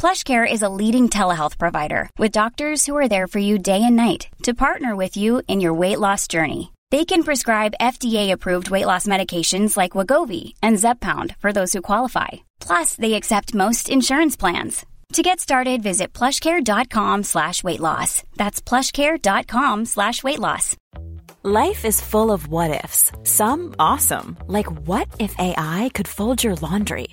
PlushCare is a leading telehealth provider with doctors who are there for you day and night to partner with you in your weight loss journey. They can prescribe FDA-approved weight loss medications like Wegovy and Zepbound for those who qualify. Plus, they accept most insurance plans. To get started, visit plushcare.com slash weight loss. That's plushcare.com slash weight loss. Life is full of what ifs. Some awesome, like what if AI could fold your laundry?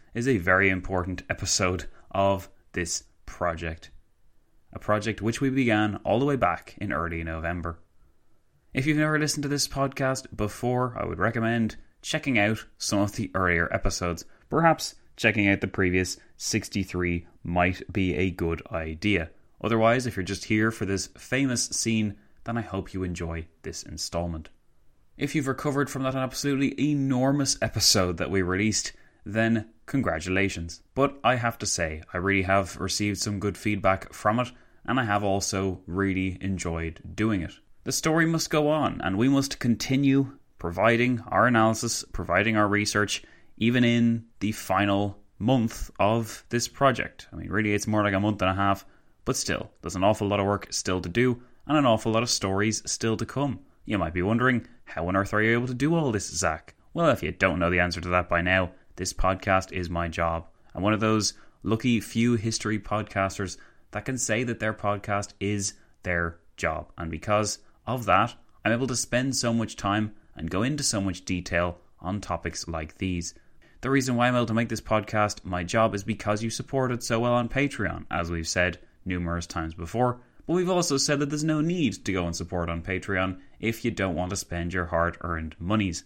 is a very important episode of this project. A project which we began all the way back in early November. If you've never listened to this podcast before, I would recommend checking out some of the earlier episodes. Perhaps checking out the previous 63 might be a good idea. Otherwise, if you're just here for this famous scene, then I hope you enjoy this installment. If you've recovered from that absolutely enormous episode that we released, then congratulations. But I have to say, I really have received some good feedback from it, and I have also really enjoyed doing it. The story must go on, and we must continue providing our analysis, providing our research, even in the final month of this project. I mean, really, it's more like a month and a half, but still, there's an awful lot of work still to do, and an awful lot of stories still to come. You might be wondering, how on earth are you able to do all this, Zach? Well, if you don't know the answer to that by now, this podcast is my job. I'm one of those lucky few history podcasters that can say that their podcast is their job. And because of that, I'm able to spend so much time and go into so much detail on topics like these. The reason why I'm able to make this podcast my job is because you support it so well on Patreon, as we've said numerous times before. But we've also said that there's no need to go and support on Patreon if you don't want to spend your hard earned monies.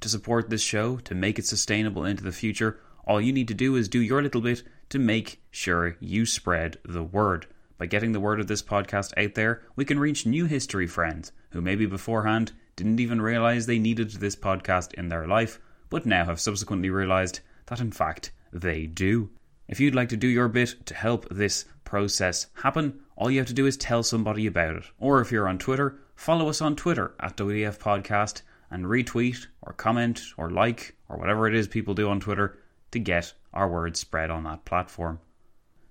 To support this show, to make it sustainable into the future, all you need to do is do your little bit to make sure you spread the word. By getting the word of this podcast out there, we can reach new history friends who maybe beforehand didn't even realize they needed this podcast in their life, but now have subsequently realized that in fact they do. If you'd like to do your bit to help this process happen, all you have to do is tell somebody about it. Or if you're on Twitter, follow us on Twitter at WDF Podcast and retweet or comment or like or whatever it is people do on Twitter to get our word spread on that platform.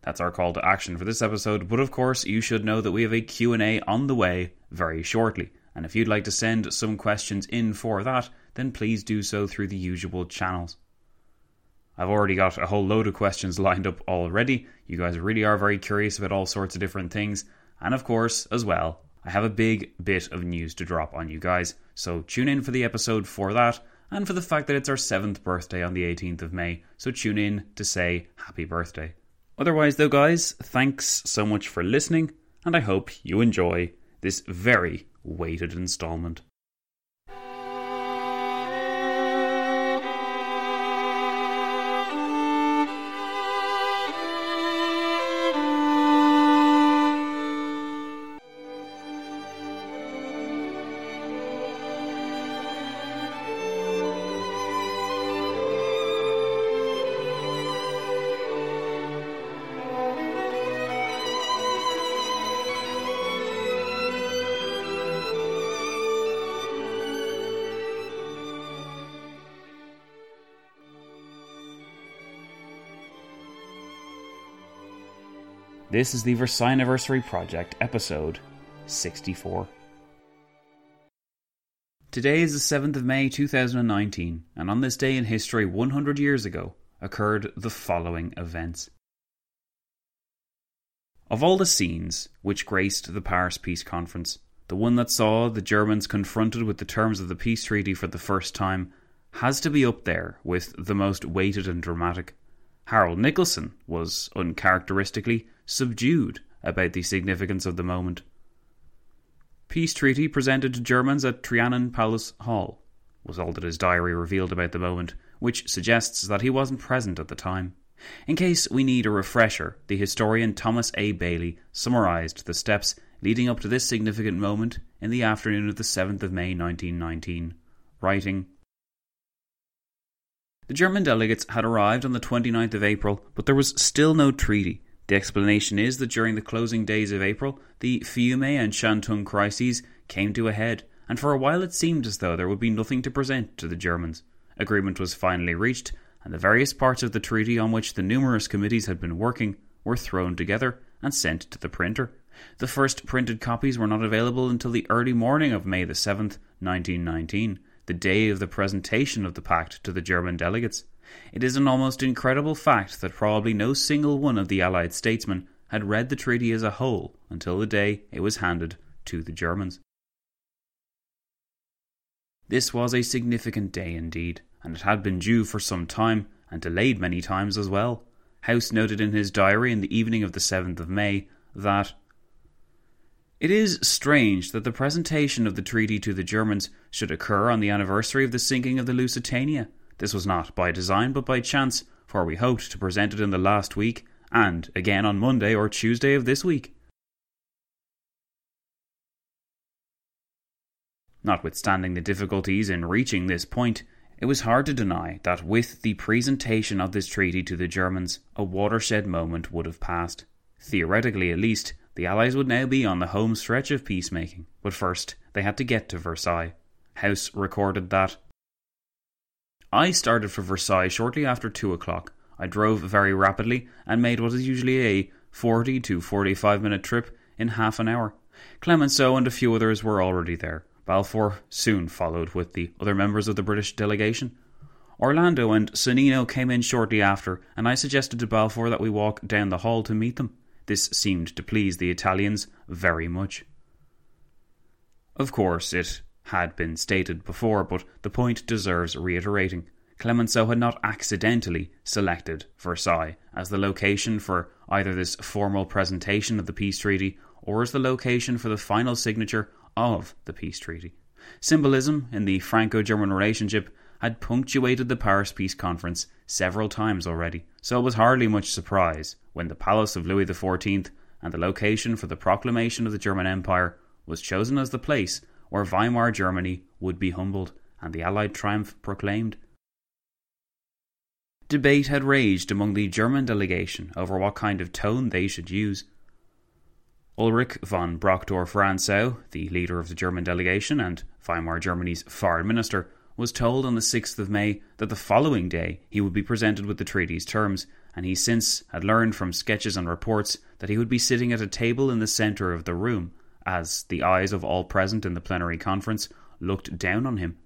That's our call to action for this episode, but of course you should know that we have a Q&A on the way very shortly. And if you'd like to send some questions in for that, then please do so through the usual channels. I've already got a whole load of questions lined up already. You guys really are very curious about all sorts of different things. And of course, as well, I have a big bit of news to drop on you guys. So tune in for the episode for that and for the fact that it's our 7th birthday on the 18th of May. So tune in to say happy birthday. Otherwise, though, guys, thanks so much for listening. and I hope you enjoy this very weighted installment. This is the Versailles Anniversary Project, episode 64. Today is the 7th of May 2019, and on this day in history 100 years ago occurred the following events. Of all the scenes which graced the Paris Peace Conference, the one that saw the Germans confronted with the terms of the peace treaty for the first time has to be up there with the most weighted and dramatic. Harold Nicolson was uncharacteristically subdued about the significance of the moment. Peace treaty presented to Germans at Trianon Palace Hall was all that his diary revealed about the moment, which suggests that he wasn't present at the time. In case we need a refresher, the historian Thomas A. Bailey summarised the steps leading up to this significant moment in the afternoon of the 7th of May 1919, writing The German delegates had arrived on the 29th of April, but there was still no treaty, the explanation is that during the closing days of April, the Fiume and Shantung crises came to a head, and for a while it seemed as though there would be nothing to present to the Germans. Agreement was finally reached, and the various parts of the treaty on which the numerous committees had been working were thrown together and sent to the printer. The first printed copies were not available until the early morning of May the 7th, 1919, the day of the presentation of the pact to the German delegates. It is an almost incredible fact that probably no single one of the Allied statesmen had read the treaty as a whole until the day it was handed to the Germans. This was a significant day indeed, and it had been due for some time, and delayed many times as well. House noted in his diary in the evening of the 7th of May that it is strange that the presentation of the treaty to the Germans should occur on the anniversary of the sinking of the Lusitania. This was not by design but by chance, for we hoped to present it in the last week, and again on Monday or Tuesday of this week. Notwithstanding the difficulties in reaching this point, it was hard to deny that with the presentation of this treaty to the Germans, a watershed moment would have passed. Theoretically, at least, the Allies would now be on the home stretch of peacemaking, but first they had to get to Versailles. House recorded that I started for Versailles shortly after two o'clock. I drove very rapidly and made what is usually a 40 to 45 minute trip in half an hour. Clemenceau and a few others were already there. Balfour soon followed with the other members of the British delegation. Orlando and Sonnino came in shortly after, and I suggested to Balfour that we walk down the hall to meet them. This seemed to please the Italians very much. Of course, it had been stated before, but the point deserves reiterating. Clemenceau had not accidentally selected Versailles as the location for either this formal presentation of the peace treaty or as the location for the final signature of the peace treaty. Symbolism in the Franco German relationship had punctuated the Paris Peace Conference several times already, so it was hardly much surprise when the palace of Louis XIV and the location for the proclamation of the German Empire was chosen as the place where Weimar Germany would be humbled and the Allied triumph proclaimed. Debate had raged among the German delegation over what kind of tone they should use. Ulrich von Brockdorff Rantzau, the leader of the German delegation and Weimar Germany's foreign minister, was told on the 6th of May that the following day he would be presented with the treaty's terms, and he since had learned from sketches and reports that he would be sitting at a table in the centre of the room, as the eyes of all present in the plenary conference looked down on him.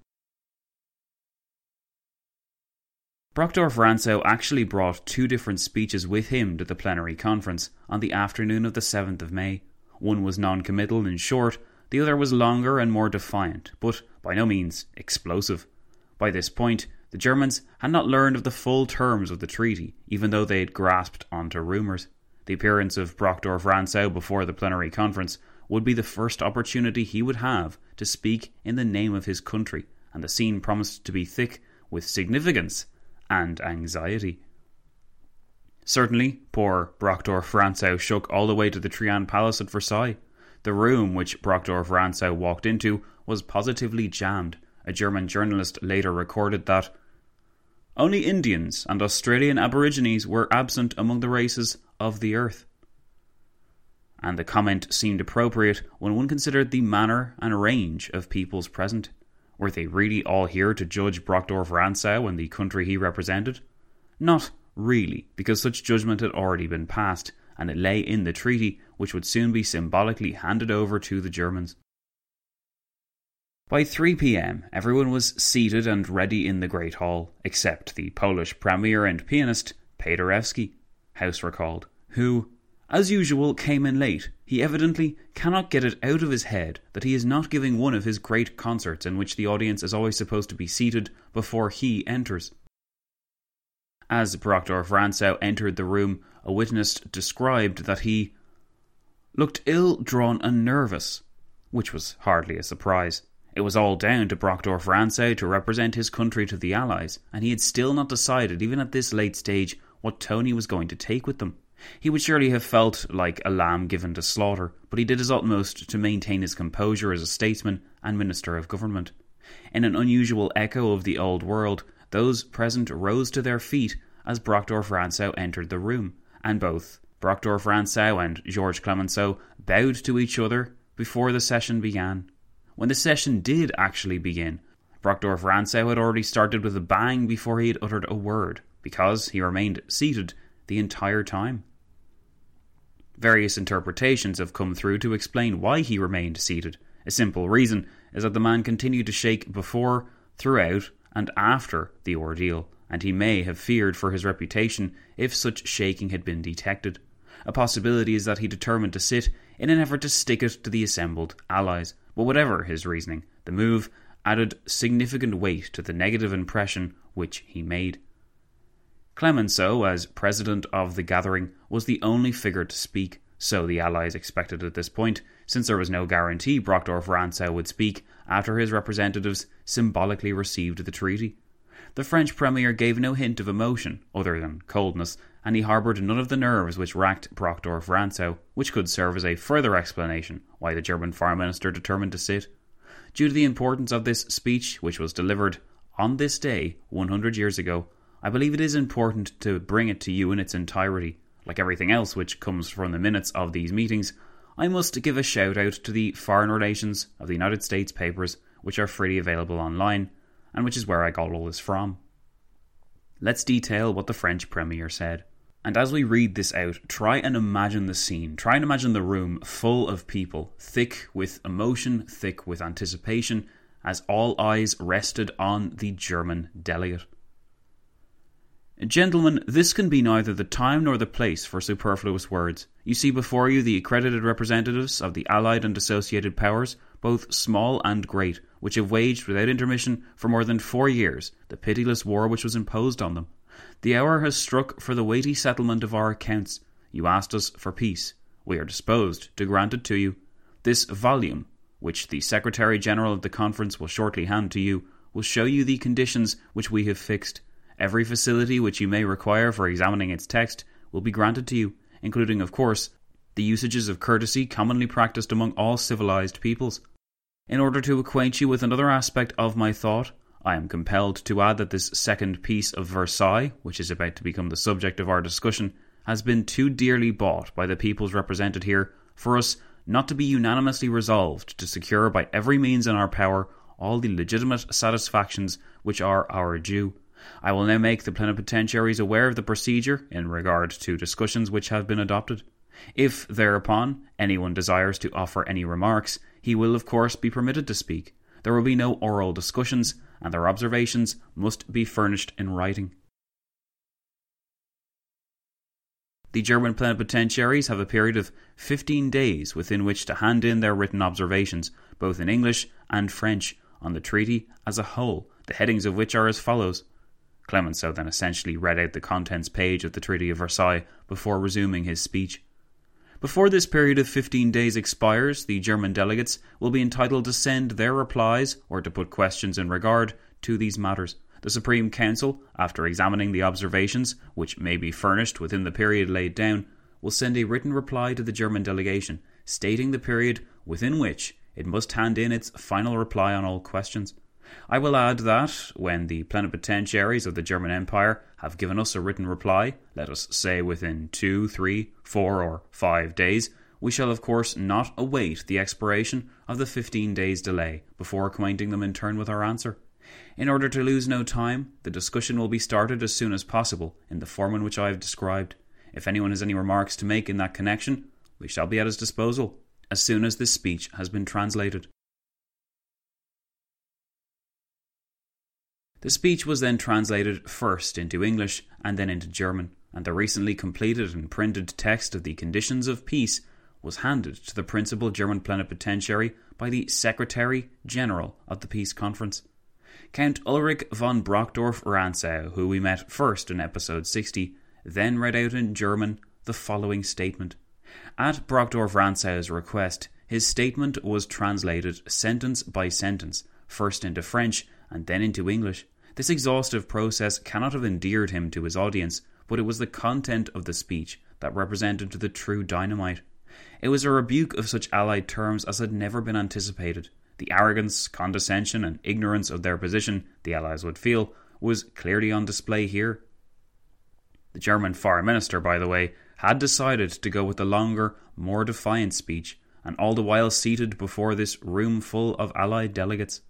Brockdorff Rantzau actually brought two different speeches with him to the plenary conference on the afternoon of the 7th of May. One was non committal and short, the other was longer and more defiant, but by no means explosive. By this point, the Germans had not learned of the full terms of the treaty, even though they had grasped onto rumours. The appearance of Brockdorff Rantzau before the plenary conference would be the first opportunity he would have to speak in the name of his country, and the scene promised to be thick with significance and anxiety. Certainly, poor Brockdorff Rantzau shook all the way to the Trian Palace at Versailles. The room which Brockdorff Rantzau walked into was positively jammed. A German journalist later recorded that only Indians and Australian Aborigines were absent among the races of the earth. And the comment seemed appropriate when one considered the manner and range of peoples present. Were they really all here to judge Brockdorff Rantzau and the country he represented? Not really, because such judgment had already been passed, and it lay in the treaty, which would soon be symbolically handed over to the Germans. By 3 pm, everyone was seated and ready in the Great Hall, except the Polish premier and pianist Paderewski, House recalled, who, as usual, came in late. He evidently cannot get it out of his head that he is not giving one of his great concerts in which the audience is always supposed to be seated before he enters. As Brockdorff Rantzau entered the room, a witness described that he looked ill drawn and nervous, which was hardly a surprise. It was all down to Brockdorff Rantzau to represent his country to the Allies, and he had still not decided, even at this late stage, what Tony was going to take with them. He would surely have felt like a lamb given to slaughter, but he did his utmost to maintain his composure as a statesman and minister of government. In an unusual echo of the old world, those present rose to their feet as Brockdorff Rantzau entered the room, and both Brockdorff Rantzau and George Clemenceau bowed to each other before the session began. When the session did actually begin, Brockdorff Rantzau had already started with a bang before he had uttered a word, because he remained seated the entire time. Various interpretations have come through to explain why he remained seated. A simple reason is that the man continued to shake before, throughout, and after the ordeal, and he may have feared for his reputation if such shaking had been detected. A possibility is that he determined to sit in an effort to stick it to the assembled allies, but whatever his reasoning, the move added significant weight to the negative impression which he made. Clemenceau, as president of the gathering, was the only figure to speak, so the Allies expected at this point, since there was no guarantee Brockdorff Rantzau would speak after his representatives symbolically received the treaty. The French premier gave no hint of emotion, other than coldness, and he harboured none of the nerves which racked Brockdorff Rantzau, which could serve as a further explanation why the German foreign minister determined to sit. Due to the importance of this speech, which was delivered on this day 100 years ago, I believe it is important to bring it to you in its entirety. Like everything else which comes from the minutes of these meetings, I must give a shout out to the foreign relations of the United States papers, which are freely available online, and which is where I got all this from. Let's detail what the French Premier said. And as we read this out, try and imagine the scene. Try and imagine the room full of people, thick with emotion, thick with anticipation, as all eyes rested on the German delegate. Gentlemen, this can be neither the time nor the place for superfluous words. You see before you the accredited representatives of the Allied and associated powers, both small and great, which have waged without intermission for more than four years the pitiless war which was imposed on them. The hour has struck for the weighty settlement of our accounts. You asked us for peace. We are disposed to grant it to you. This volume, which the Secretary General of the Conference will shortly hand to you, will show you the conditions which we have fixed. Every facility which you may require for examining its text will be granted to you, including, of course, the usages of courtesy commonly practiced among all civilized peoples. In order to acquaint you with another aspect of my thought, I am compelled to add that this second peace of Versailles, which is about to become the subject of our discussion, has been too dearly bought by the peoples represented here for us not to be unanimously resolved to secure by every means in our power all the legitimate satisfactions which are our due. I will now make the plenipotentiaries aware of the procedure in regard to discussions which have been adopted. If, thereupon, anyone desires to offer any remarks, he will, of course, be permitted to speak. There will be no oral discussions, and their observations must be furnished in writing. The German plenipotentiaries have a period of 15 days within which to hand in their written observations, both in English and French, on the treaty as a whole, the headings of which are as follows Clemenceau then essentially read out the contents page of the Treaty of Versailles before resuming his speech. Before this period of 15 days expires, the German delegates will be entitled to send their replies or to put questions in regard to these matters. The Supreme Council, after examining the observations, which may be furnished within the period laid down, will send a written reply to the German delegation stating the period within which it must hand in its final reply on all questions. I will add that, when the plenipotentiaries of the German Empire have given us a written reply, let us say within two, three, four, or five days, we shall of course not await the expiration of the fifteen days' delay before acquainting them in turn with our answer. In order to lose no time, the discussion will be started as soon as possible in the form in which I have described. If anyone has any remarks to make in that connection, we shall be at his disposal as soon as this speech has been translated. The speech was then translated first into English and then into German, and the recently completed and printed text of the conditions of peace was handed to the principal German plenipotentiary by the Secretary General of the Peace Conference. Count Ulrich von Brockdorff Rantzau, who we met first in episode 60, then read out in German the following statement. At Brockdorff Rantzau's request, his statement was translated sentence by sentence, first into French and then into English. This exhaustive process cannot have endeared him to his audience, but it was the content of the speech that represented the true dynamite. It was a rebuke of such allied terms as had never been anticipated. The arrogance, condescension, and ignorance of their position, the Allies would feel, was clearly on display here. The German Foreign Minister, by the way, had decided to go with the longer, more defiant speech, and all the while seated before this room full of Allied delegates.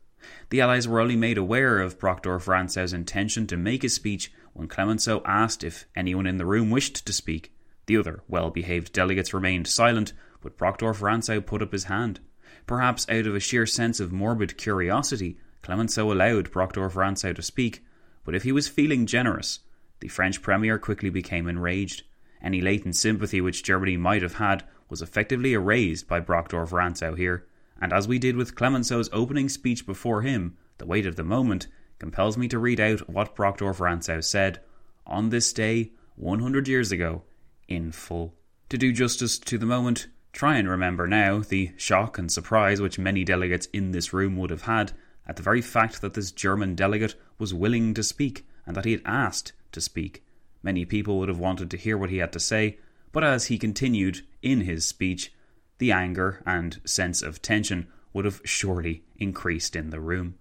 The Allies were only made aware of Brockdorff Rantzau's intention to make a speech when Clemenceau asked if anyone in the room wished to speak. The other well behaved delegates remained silent, but Brockdorff Rantzau put up his hand. Perhaps out of a sheer sense of morbid curiosity, Clemenceau allowed Brockdorff Rantzau to speak, but if he was feeling generous, the French Premier quickly became enraged. Any latent sympathy which Germany might have had was effectively erased by Brockdorff Rantzau here, and as we did with Clemenceau's opening speech before him, the weight of the moment compels me to read out what Brockdorff Rantzau said on this day, 100 years ago, in full. To do justice to the moment, try and remember now the shock and surprise which many delegates in this room would have had at the very fact that this German delegate was willing to speak and that he had asked to speak. Many people would have wanted to hear what he had to say, but as he continued in his speech, the anger and sense of tension would have surely increased in the room.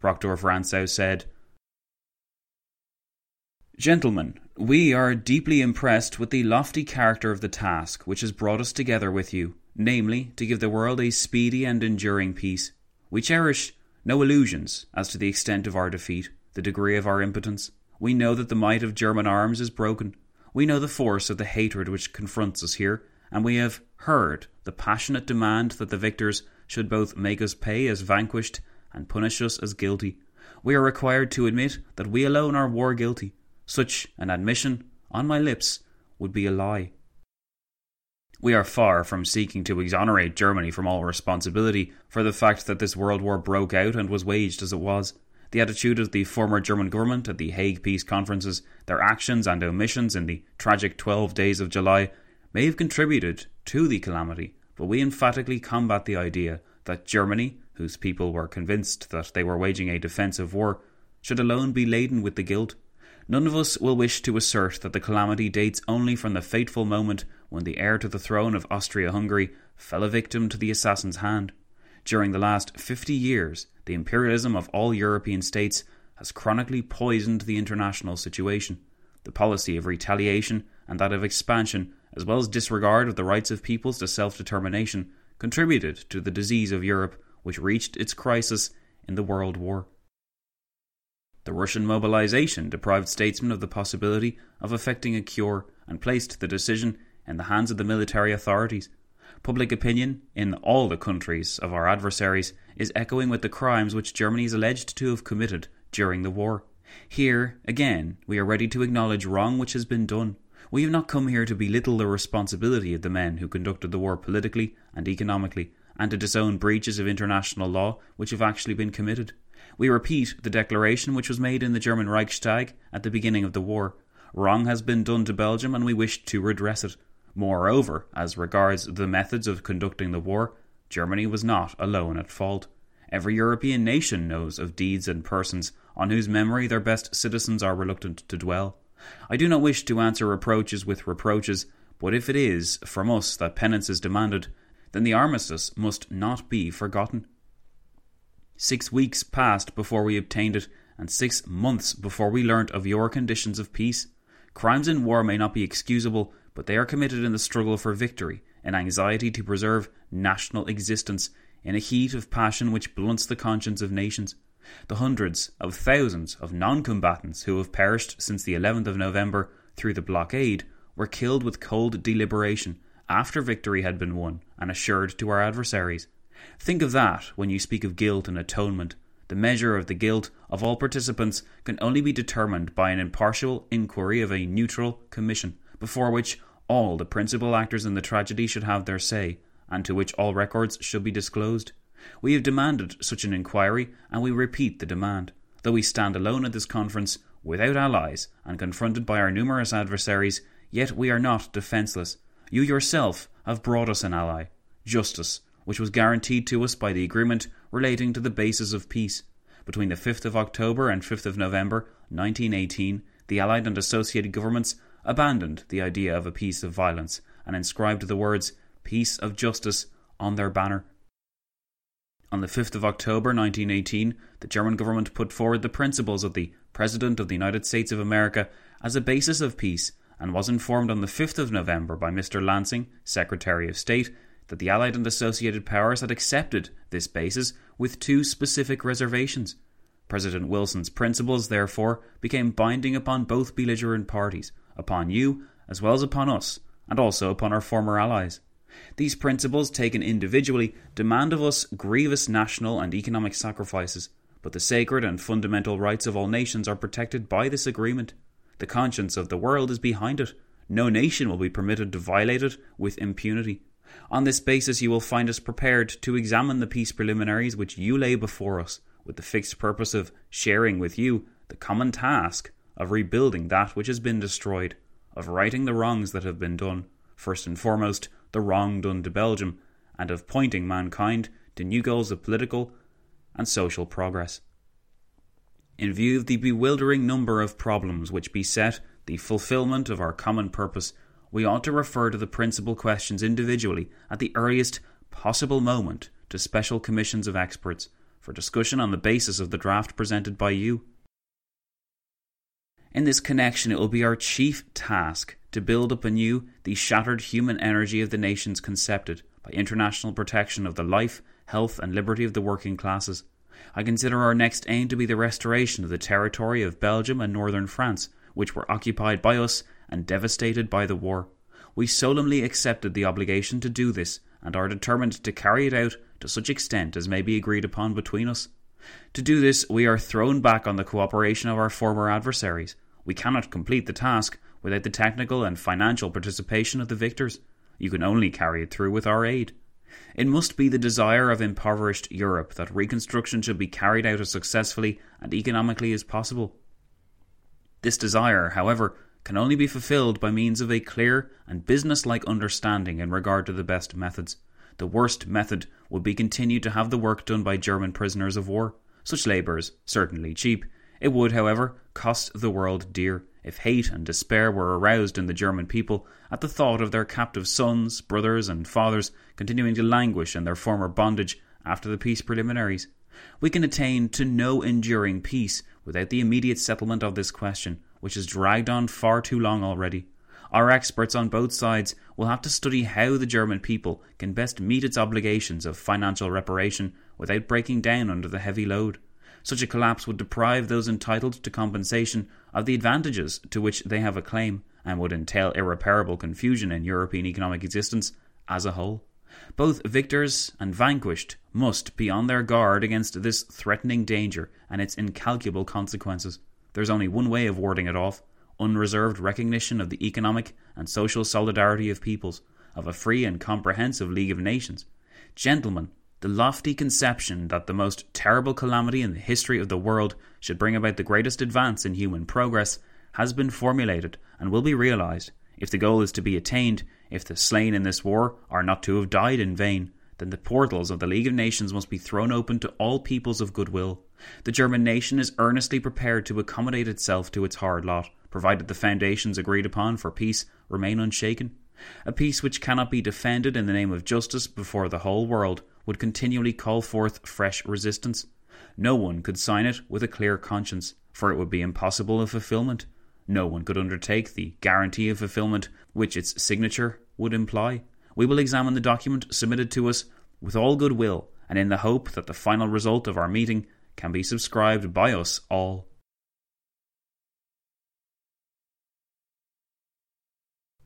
Brockdorff Rantzau said, Gentlemen, we are deeply impressed with the lofty character of the task which has brought us together with you, namely, to give the world a speedy and enduring peace. We cherish no illusions as to the extent of our defeat, the degree of our impotence, we know that the might of German arms is broken. We know the force of the hatred which confronts us here, and we have heard the passionate demand that the victors should both make us pay as vanquished and punish us as guilty. We are required to admit that we alone are war guilty. Such an admission, on my lips, would be a lie. We are far from seeking to exonerate Germany from all responsibility for the fact that this world war broke out and was waged as it was. The attitude of the former German government at the Hague peace conferences, their actions and omissions in the tragic 12 days of July, may have contributed to the calamity, but we emphatically combat the idea that Germany, whose people were convinced that they were waging a defensive war, should alone be laden with the guilt. None of us will wish to assert that the calamity dates only from the fateful moment when the heir to the throne of Austria Hungary fell a victim to the assassin's hand. During the last 50 years, the imperialism of all European states has chronically poisoned the international situation. The policy of retaliation and that of expansion, as well as disregard of the rights of peoples to self determination, contributed to the disease of Europe, which reached its crisis in the World War. The Russian mobilization deprived statesmen of the possibility of effecting a cure and placed the decision in the hands of the military authorities. Public opinion in all the countries of our adversaries is echoing with the crimes which Germany is alleged to have committed during the war. Here, again, we are ready to acknowledge wrong which has been done. We have not come here to belittle the responsibility of the men who conducted the war politically and economically, and to disown breaches of international law which have actually been committed. We repeat the declaration which was made in the German Reichstag at the beginning of the war. Wrong has been done to Belgium and we wish to redress it. Moreover, as regards the methods of conducting the war, Germany was not alone at fault. Every European nation knows of deeds and persons on whose memory their best citizens are reluctant to dwell. I do not wish to answer reproaches with reproaches, but if it is from us that penance is demanded, then the armistice must not be forgotten. Six weeks passed before we obtained it, and six months before we learnt of your conditions of peace. Crimes in war may not be excusable, but they are committed in the struggle for victory, in anxiety to preserve national existence, in a heat of passion which blunts the conscience of nations. The hundreds of thousands of non combatants who have perished since the 11th of November through the blockade were killed with cold deliberation after victory had been won and assured to our adversaries. Think of that when you speak of guilt and atonement. The measure of the guilt of all participants can only be determined by an impartial inquiry of a neutral commission, before which all the principal actors in the tragedy should have their say, and to which all records should be disclosed. We have demanded such an inquiry, and we repeat the demand. Though we stand alone at this conference, without allies, and confronted by our numerous adversaries, yet we are not defenceless. You yourself have brought us an ally, justice, which was guaranteed to us by the agreement relating to the basis of peace. Between the 5th of October and 5th of November 1918, the Allied and associated governments abandoned the idea of a peace of violence and inscribed the words Peace of Justice on their banner. On the 5th of October 1918, the German government put forward the principles of the President of the United States of America as a basis of peace and was informed on the 5th of November by Mr. Lansing, Secretary of State, that the Allied and associated powers had accepted this basis with two specific reservations. President Wilson's principles, therefore, became binding upon both belligerent parties, upon you as well as upon us, and also upon our former allies. These principles, taken individually, demand of us grievous national and economic sacrifices, but the sacred and fundamental rights of all nations are protected by this agreement. The conscience of the world is behind it. No nation will be permitted to violate it with impunity. On this basis, you will find us prepared to examine the peace preliminaries which you lay before us, with the fixed purpose of sharing with you the common task of rebuilding that which has been destroyed, of righting the wrongs that have been done, first and foremost the wrong done to Belgium, and of pointing mankind to new goals of political and social progress. In view of the bewildering number of problems which beset the fulfillment of our common purpose, we ought to refer to the principal questions individually at the earliest possible moment to special commissions of experts for discussion on the basis of the draft presented by you. In this connection, it will be our chief task to build up anew the shattered human energy of the nations concepted by international protection of the life, health, and liberty of the working classes. I consider our next aim to be the restoration of the territory of Belgium and northern France, which were occupied by us and devastated by the war. We solemnly accepted the obligation to do this and are determined to carry it out to such extent as may be agreed upon between us. To do this, we are thrown back on the cooperation of our former adversaries. We cannot complete the task without the technical and financial participation of the victors. You can only carry it through with our aid. It must be the desire of impoverished Europe that reconstruction should be carried out as successfully and economically as possible. This desire, however, can only be fulfilled by means of a clear and business-like understanding in regard to the best methods. The worst method would be continued to have the work done by German prisoners of war. Such labour is certainly cheap. It would, however, cost the world dear if hate and despair were aroused in the German people at the thought of their captive sons, brothers, and fathers continuing to languish in their former bondage after the peace preliminaries. We can attain to no enduring peace without the immediate settlement of this question, which has dragged on far too long already. Our experts on both sides will have to study how the German people can best meet its obligations of financial reparation without breaking down under the heavy load. Such a collapse would deprive those entitled to compensation of the advantages to which they have a claim, and would entail irreparable confusion in European economic existence as a whole. Both victors and vanquished must be on their guard against this threatening danger and its incalculable consequences. There is only one way of warding it off unreserved recognition of the economic and social solidarity of peoples, of a free and comprehensive League of Nations. Gentlemen, the lofty conception that the most terrible calamity in the history of the world should bring about the greatest advance in human progress has been formulated and will be realized. If the goal is to be attained, if the slain in this war are not to have died in vain, then the portals of the League of Nations must be thrown open to all peoples of goodwill. The German nation is earnestly prepared to accommodate itself to its hard lot, provided the foundations agreed upon for peace remain unshaken. A peace which cannot be defended in the name of justice before the whole world would continually call forth fresh resistance. No one could sign it with a clear conscience, for it would be impossible of fulfilment. No one could undertake the guarantee of fulfilment which its signature would imply. We will examine the document submitted to us with all good will, and in the hope that the final result of our meeting can be subscribed by us all.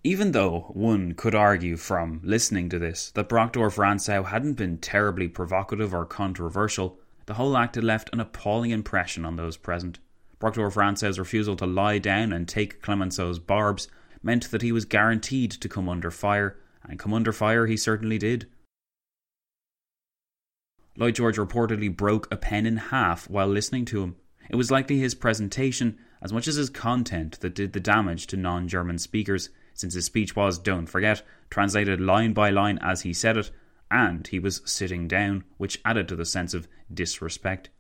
Even though one could argue from listening to this that Brockdorff Rantzau hadn't been terribly provocative or controversial, the whole act had left an appalling impression on those present. Brockdorff Rantzau's refusal to lie down and take Clemenceau's barbs meant that he was guaranteed to come under fire, and come under fire he certainly did. Lloyd George reportedly broke a pen in half while listening to him. It was likely his presentation, as much as his content, that did the damage to non German speakers, since his speech was, don't forget, translated line by line as he said it, and he was sitting down, which added to the sense of disrespect.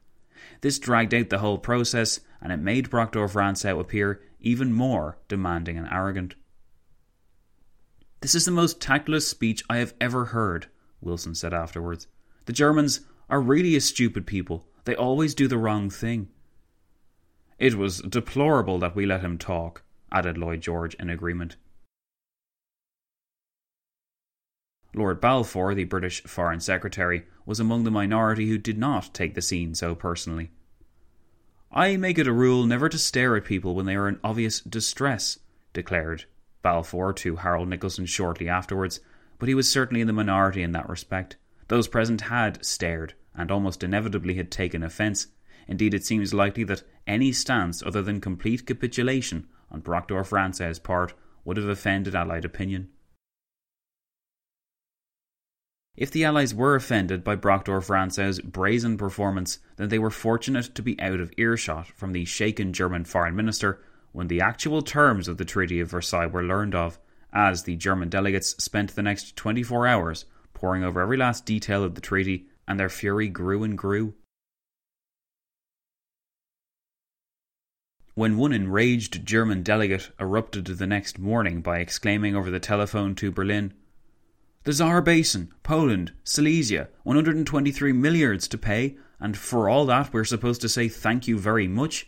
This dragged out the whole process, and it made Brockdorff Rantzau appear even more demanding and arrogant. This is the most tactless speech I have ever heard, Wilson said afterwards. The Germans are really a stupid people. They always do the wrong thing. It was deplorable that we let him talk, added Lloyd George in agreement. Lord Balfour, the British Foreign Secretary, was among the minority who did not take the scene so personally. I make it a rule never to stare at people when they are in obvious distress, declared Balfour to Harold Nicolson shortly afterwards, but he was certainly in the minority in that respect. Those present had stared, and almost inevitably had taken offence. Indeed, it seems likely that any stance other than complete capitulation on Brockdorff Rantzau's part would have offended Allied opinion. If the Allies were offended by Brockdorff Rantzau's brazen performance, then they were fortunate to be out of earshot from the shaken German foreign minister when the actual terms of the Treaty of Versailles were learned of, as the German delegates spent the next 24 hours poring over every last detail of the treaty, and their fury grew and grew. When one enraged German delegate erupted the next morning by exclaiming over the telephone to Berlin, the Saar Basin, Poland, Silesia, 123 milliards to pay, and for all that we're supposed to say thank you very much.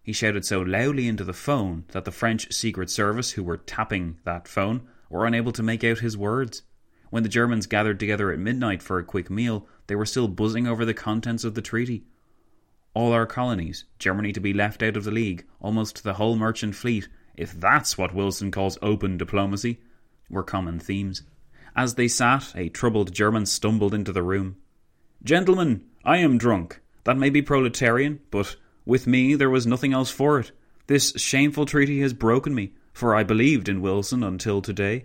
He shouted so loudly into the phone that the French Secret Service, who were tapping that phone, were unable to make out his words. When the Germans gathered together at midnight for a quick meal, they were still buzzing over the contents of the treaty. All our colonies, Germany to be left out of the League, almost the whole merchant fleet, if that's what Wilson calls open diplomacy, were common themes. As they sat, a troubled German stumbled into the room. Gentlemen, I am drunk. That may be proletarian, but with me there was nothing else for it. This shameful treaty has broken me, for I believed in Wilson until today.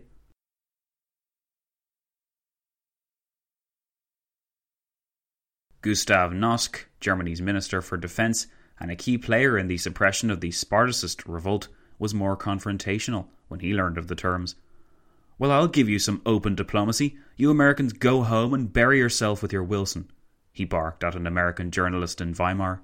Gustav Noske, Germany's Minister for Defence and a key player in the suppression of the Spartacist revolt, was more confrontational when he learned of the terms. Well, I'll give you some open diplomacy. You Americans go home and bury yourself with your Wilson, he barked at an American journalist in Weimar.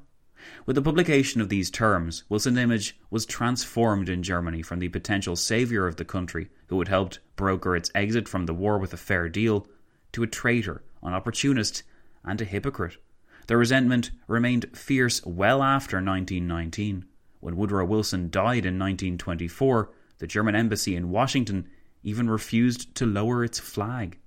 With the publication of these terms, Wilson's image was transformed in Germany from the potential saviour of the country who had helped broker its exit from the war with a fair deal to a traitor, an opportunist, and a hypocrite. The resentment remained fierce well after 1919. When Woodrow Wilson died in 1924, the German embassy in Washington even refused to lower its flag.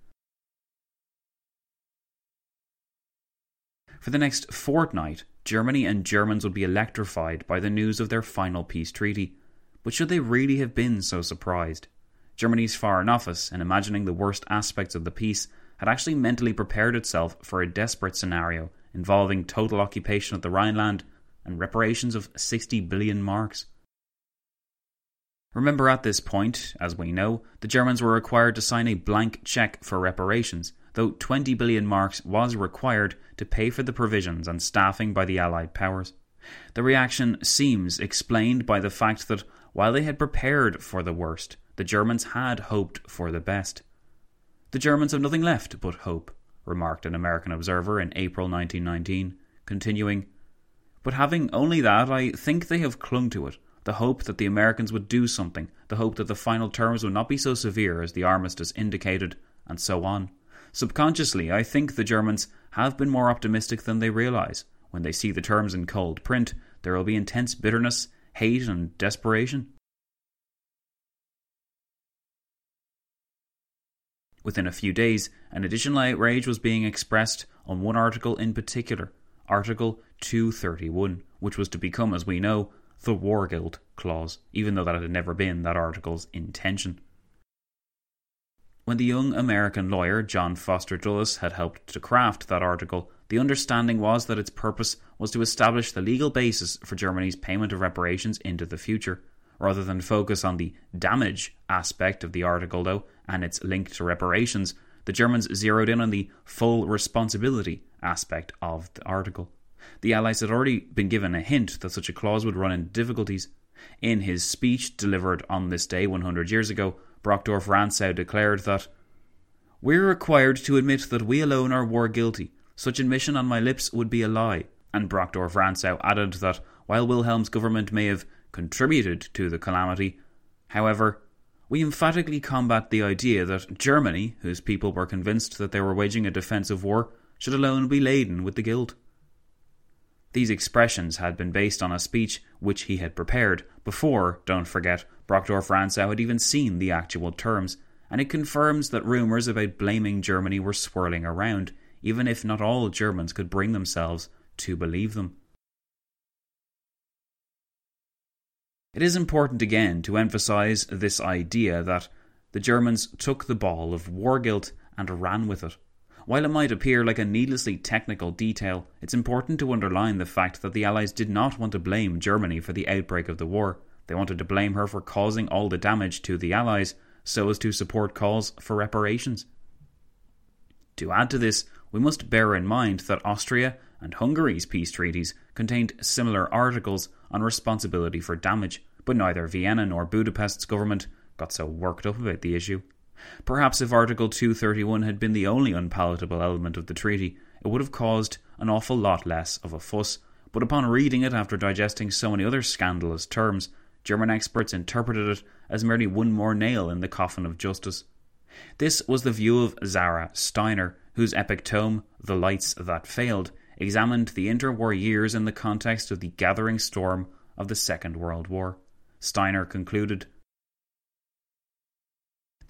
For the next fortnight, Germany and Germans would be electrified by the news of their final peace treaty. But should they really have been so surprised? Germany's Foreign Office, in imagining the worst aspects of the peace, had actually mentally prepared itself for a desperate scenario involving total occupation of the Rhineland and reparations of 60 billion marks. Remember, at this point, as we know, the Germans were required to sign a blank cheque for reparations, though 20 billion marks was required to pay for the provisions and staffing by the Allied powers. The reaction seems explained by the fact that while they had prepared for the worst, the Germans had hoped for the best. The Germans have nothing left but hope, remarked an American observer in April 1919, continuing, But having only that, I think they have clung to it the hope that the Americans would do something, the hope that the final terms would not be so severe as the armistice indicated, and so on. Subconsciously, I think the Germans have been more optimistic than they realise. When they see the terms in cold print, there will be intense bitterness, hate, and desperation. Within a few days, an additional outrage was being expressed on one article in particular, Article 231, which was to become, as we know, the War Guilt clause, even though that had never been that article's intention. When the young American lawyer John Foster Dulles had helped to craft that article, the understanding was that its purpose was to establish the legal basis for Germany's payment of reparations into the future. Rather than focus on the damage aspect of the article, though, and its link to reparations, the Germans zeroed in on the full responsibility aspect of the article. The Allies had already been given a hint that such a clause would run into difficulties. In his speech delivered on this day 100 years ago, Brockdorff Rantzau declared that We're required to admit that we alone are war guilty. Such admission on my lips would be a lie. And Brockdorff Rantzau added that while Wilhelm's government may have contributed to the calamity, however, we emphatically combat the idea that Germany, whose people were convinced that they were waging a defensive war, should alone be laden with the guilt. These expressions had been based on a speech which he had prepared before, don't forget, Brockdorff Rantzau had even seen the actual terms, and it confirms that rumours about blaming Germany were swirling around, even if not all Germans could bring themselves to believe them. It is important again to emphasise this idea that the Germans took the ball of war guilt and ran with it. While it might appear like a needlessly technical detail, it's important to underline the fact that the Allies did not want to blame Germany for the outbreak of the war. They wanted to blame her for causing all the damage to the Allies so as to support calls for reparations. To add to this, we must bear in mind that Austria and Hungary's peace treaties contained similar articles on responsibility for damage, but neither Vienna nor Budapest's government got so worked up about the issue. Perhaps if Article 231 had been the only unpalatable element of the treaty, it would have caused an awful lot less of a fuss, but upon reading it after digesting so many other scandalous terms, German experts interpreted it as merely one more nail in the coffin of justice. This was the view of Zara Steiner, whose epic tome, The Lights That Failed, examined the interwar years in the context of the gathering storm of the Second World War. Steiner concluded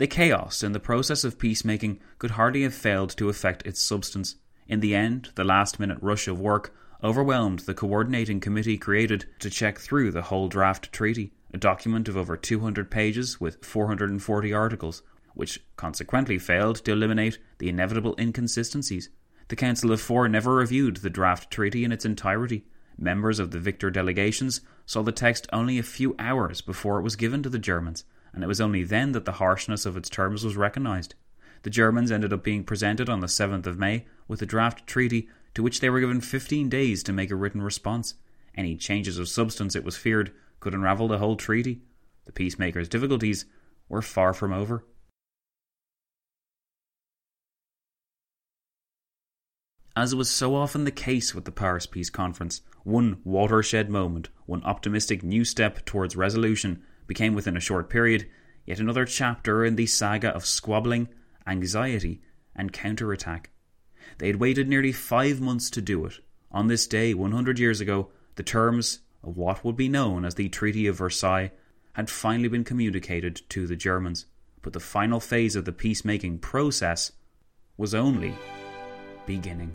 the chaos in the process of peacemaking could hardly have failed to affect its substance. In the end, the last minute rush of work overwhelmed the coordinating committee created to check through the whole draft treaty, a document of over 200 pages with 440 articles, which consequently failed to eliminate the inevitable inconsistencies. The Council of Four never reviewed the draft treaty in its entirety. Members of the victor delegations saw the text only a few hours before it was given to the Germans, and it was only then that the harshness of its terms was recognised. The Germans ended up being presented on the 7th of May with a draft treaty to which they were given 15 days to make a written response. Any changes of substance, it was feared, could unravel the whole treaty. The peacemakers' difficulties were far from over. As was so often the case with the Paris Peace Conference, one watershed moment, one optimistic new step towards resolution, became within a short period yet another chapter in the saga of squabbling, anxiety, and counterattack. They had waited nearly five months to do it. On this day, 100 years ago, the terms of what would be known as the Treaty of Versailles had finally been communicated to the Germans, but the final phase of the peacemaking process was only beginning.